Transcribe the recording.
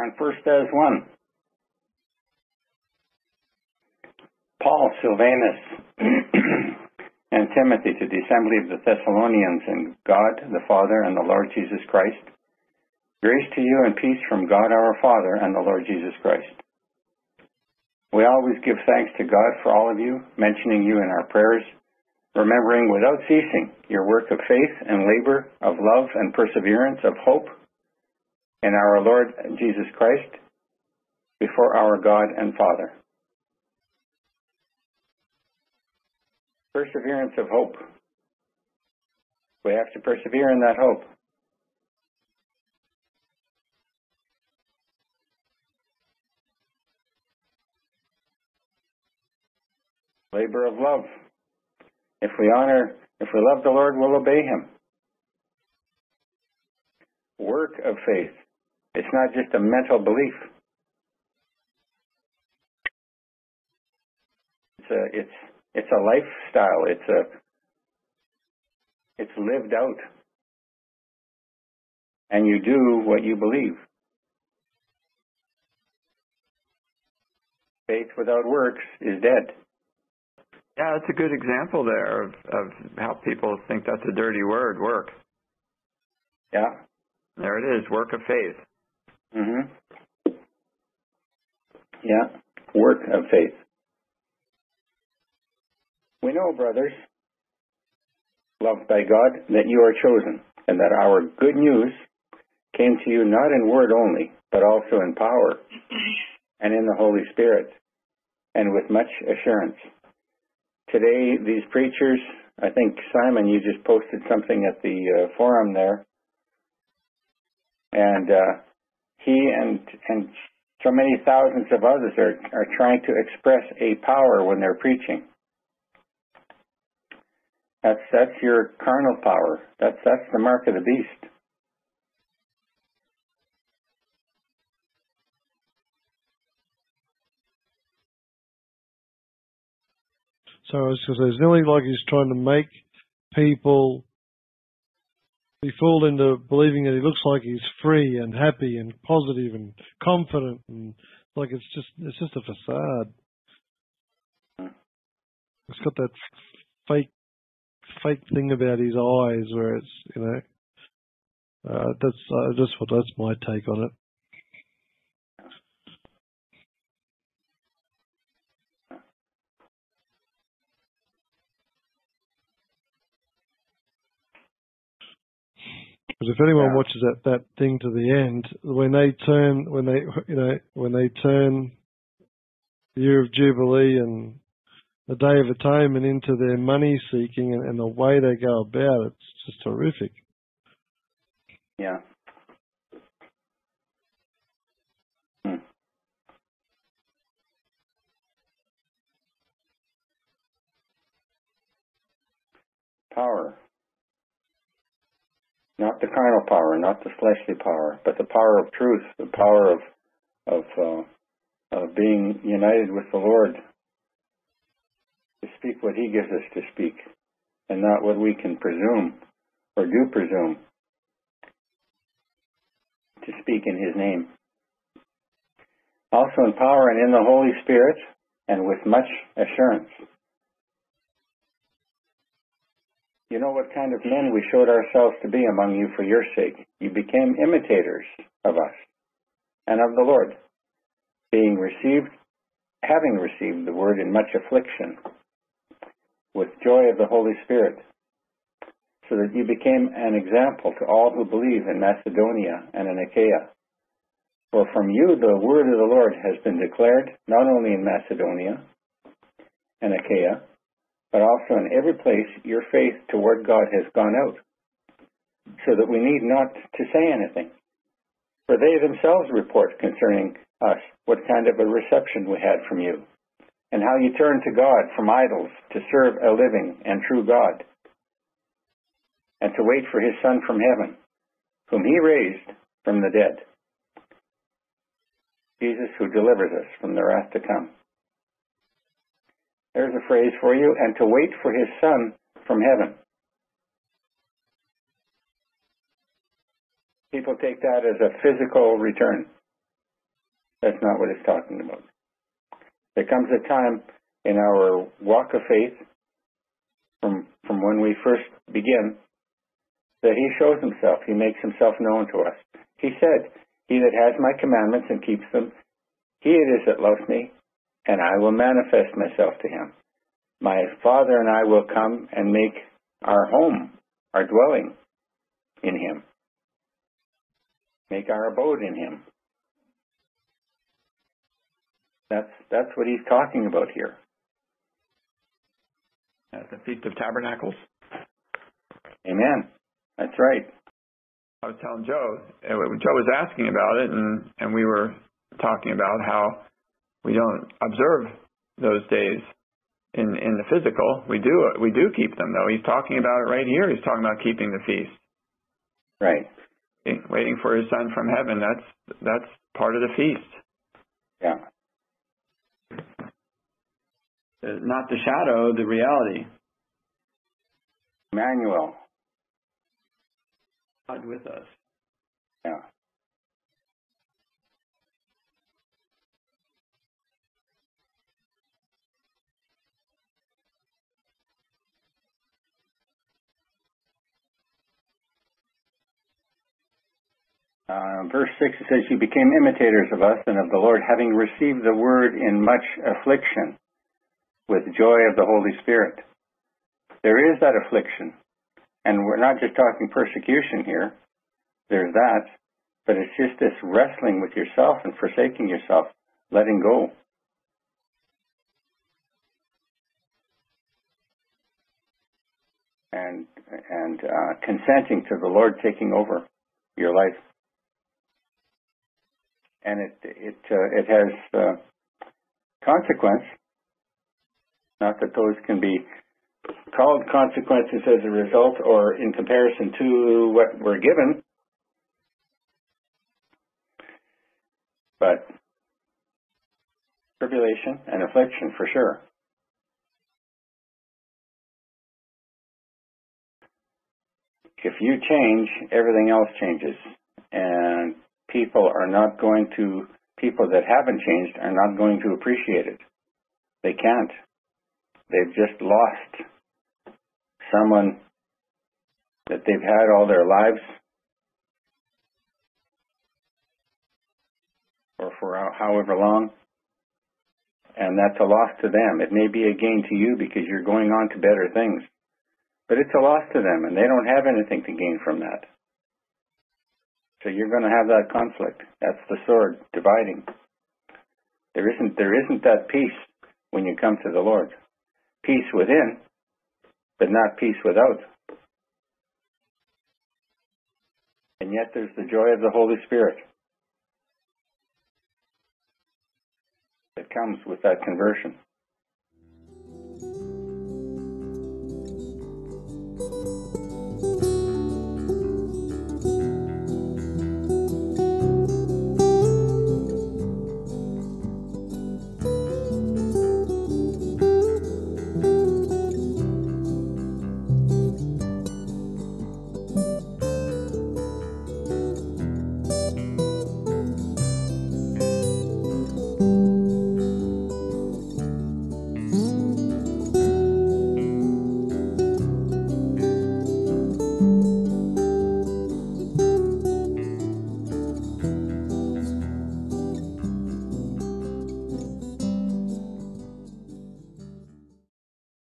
on first as one. Paul, Silvanus, and Timothy to the assembly of the Thessalonians and God the Father and the Lord Jesus Christ. Grace to you and peace from God our Father and the Lord Jesus Christ. We always give thanks to God for all of you, mentioning you in our prayers, remembering without ceasing your work of faith and labor, of love and perseverance, of hope in our Lord Jesus Christ before our God and Father. Perseverance of hope. We have to persevere in that hope. Labor of love. If we honor, if we love the Lord, we'll obey Him. Work of faith. It's not just a mental belief. It's a, it's, it's a lifestyle. It's a, it's lived out. And you do what you believe. Faith without works is dead. Yeah, that's a good example there of, of how people think that's a dirty word, work. Yeah. There it is, work of faith. Mm-hmm. Yeah, work of faith. We know, brothers, loved by God, that you are chosen, and that our good news came to you not in word only, but also in power and in the Holy Spirit, and with much assurance. Today, these preachers, I think, Simon, you just posted something at the uh, forum there, and uh, he and and so many thousands of others are, are trying to express a power when they're preaching. That's that's your carnal power. That's that's the mark of the beast. So I was going to it's nearly like he's trying to make people be fooled into believing that he looks like he's free and happy and positive and confident and like it's just it's just a facade. It's got that fake fake thing about his eyes where it's you know uh, that's uh, just what that's my take on it. Because if anyone Yeah. watches that that thing to the end, when they turn, when they you know when they turn the year of jubilee and the day of atonement into their money seeking and, and the way they go about it, it's just horrific. Yeah. Hmm. Power. Not the carnal power, not the fleshly power, but the power of truth, the power of of uh, of being united with the Lord to speak what He gives us to speak, and not what we can presume or do presume to speak in His name. Also in power and in the Holy Spirit, and with much assurance. You know what kind of men we showed ourselves to be among you for your sake. You became imitators of us and of the Lord, being received, having received the word in much affliction, with joy of the Holy Spirit, so that you became an example to all who believe in Macedonia and in Achaia. For from you the word of the Lord has been declared, not only in Macedonia and Achaia, but also in every place your faith toward God has gone out, so that we need not to say anything. For they themselves report concerning us what kind of a reception we had from you, and how you turned to God from idols to serve a living and true God, and to wait for his Son from heaven, whom he raised from the dead, Jesus who delivers us from the wrath to come. There's a phrase for you, and to wait for his son from heaven. People take that as a physical return. That's not what it's talking about. There comes a time in our walk of faith from, from when we first begin that he shows himself. He makes himself known to us. He said, he that has my commandments and keeps them, he it is that loves me, and I will manifest myself to him. My Father and I will come and make our home, our dwelling in him. Make our abode in him. That's that's what he's talking about here. At the Feast of Tabernacles. Amen. That's right. I was telling Joe, uh, Joe was asking about it, and, and we were talking about how we don't observe those days in, in the physical. We do, we do keep them, though. He's talking about it right here. He's talking about keeping the feast. Right. Waiting for his son from heaven. That's, that's part of the feast. Yeah. Uh, Not the shadow, the reality. Emmanuel. God with us. Yeah. Uh, verse 6 it says, You became imitators of us and of the Lord, having received the word in much affliction with joy of the Holy Spirit. There is that affliction. And we're not just talking persecution here. There's that. But it's just this wrestling with yourself and forsaking yourself, letting go. And, and uh, consenting to the Lord taking over your life. And it, it, uh, it has uh, consequence. Not that those can be called consequences as a result or in comparison to what we're given. But tribulation and affliction for sure. If you change, everything else changes. And people are not going to, people that haven't changed are not going to appreciate it. They can't. They've just lost someone that they've had all their lives or for however long and that's a loss to them. It may be a gain to you because you're going on to better things, but it's a loss to them and they don't have anything to gain from that. So you're going to have that conflict. That's the sword dividing. There isn't there isn't that peace when you come to the Lord. Peace within, but not peace without. And yet there's the joy of the Holy Spirit that comes with that conversion.